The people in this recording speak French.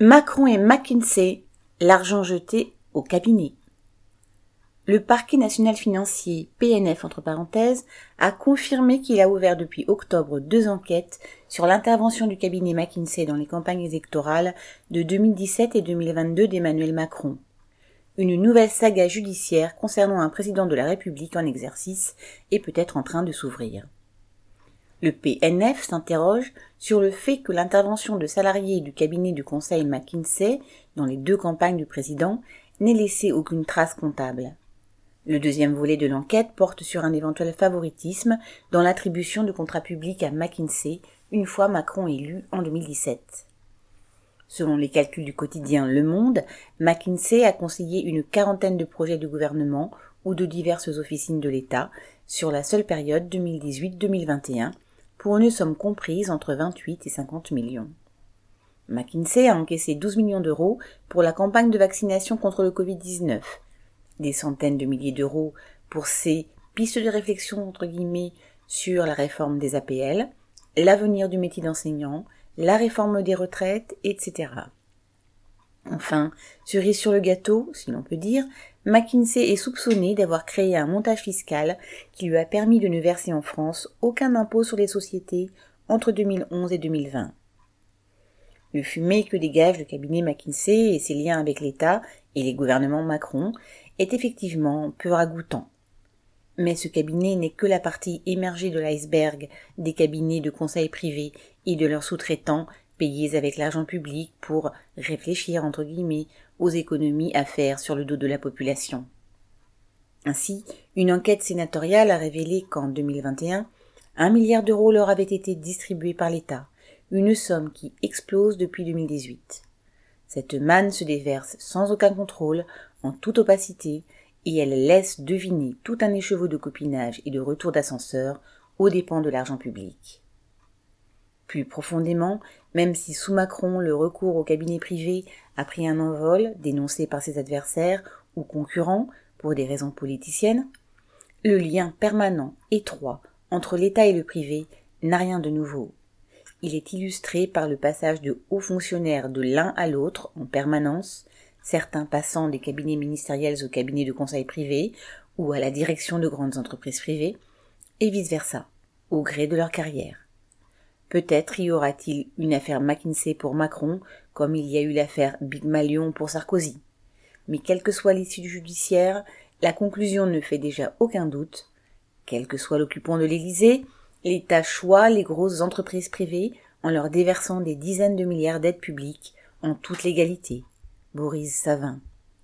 Macron et McKinsey, l'argent jeté au cabinet. Le parquet national financier, PNF entre parenthèses, a confirmé qu'il a ouvert depuis octobre deux enquêtes sur l'intervention du cabinet McKinsey dans les campagnes électorales de 2017 et 2022 d'Emmanuel Macron. Une nouvelle saga judiciaire concernant un président de la République en exercice est peut-être en train de s'ouvrir. Le PNF s'interroge sur le fait que l'intervention de salariés du cabinet du conseil McKinsey dans les deux campagnes du président n'ait laissé aucune trace comptable. Le deuxième volet de l'enquête porte sur un éventuel favoritisme dans l'attribution de contrats publics à McKinsey une fois Macron élu en 2017. Selon les calculs du quotidien Le Monde, McKinsey a conseillé une quarantaine de projets de gouvernement ou de diverses officines de l'État sur la seule période 2018-2021 pour une somme comprise entre 28 et 50 millions. McKinsey a encaissé 12 millions d'euros pour la campagne de vaccination contre le Covid-19, des centaines de milliers d'euros pour ses pistes de réflexion entre guillemets sur la réforme des APL, l'avenir du métier d'enseignant, la réforme des retraites, etc. Enfin, cerise sur le gâteau, si l'on peut dire, McKinsey est soupçonné d'avoir créé un montage fiscal qui lui a permis de ne verser en France aucun impôt sur les sociétés entre 2011 et 2020. Le fumé que dégage le cabinet McKinsey et ses liens avec l'État et les gouvernements Macron est effectivement peu ragoûtant. Mais ce cabinet n'est que la partie émergée de l'iceberg des cabinets de conseil privés et de leurs sous-traitants payés avec l'argent public pour réfléchir entre guillemets aux économies à faire sur le dos de la population. Ainsi, une enquête sénatoriale a révélé qu'en 2021, un milliard d'euros leur avait été distribué par l'État, une somme qui explose depuis 2018. Cette manne se déverse sans aucun contrôle, en toute opacité, et elle laisse deviner tout un écheveau de copinage et de retour d'ascenseur aux dépens de l'argent public. Plus profondément, même si sous Macron le recours au cabinet privé a pris un envol dénoncé par ses adversaires ou concurrents pour des raisons politiciennes, le lien permanent, étroit, entre l'État et le privé n'a rien de nouveau. Il est illustré par le passage de hauts fonctionnaires de l'un à l'autre en permanence, certains passant des cabinets ministériels au cabinet de conseil privé ou à la direction de grandes entreprises privées, et vice versa, au gré de leur carrière. Peut-être y aura-t-il une affaire McKinsey pour Macron, comme il y a eu l'affaire Big Malion pour Sarkozy. Mais quelle que soit l'issue judiciaire, la conclusion ne fait déjà aucun doute. Quel que soit l'occupant de l'Élysée, l'État choisit les grosses entreprises privées en leur déversant des dizaines de milliards d'aides publiques en toute légalité. Boris Savin.